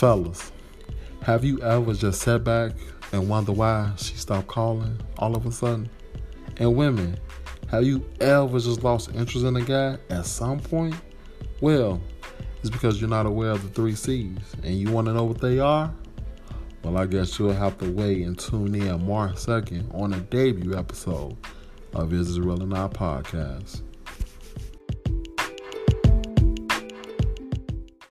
Fellas, have you ever just sat back and wonder why she stopped calling all of a sudden? And women, have you ever just lost interest in a guy at some point? Well, it's because you're not aware of the three C's and you want to know what they are? Well, I guess you'll have to wait and tune in March 2nd on a debut episode of Israel and I podcast.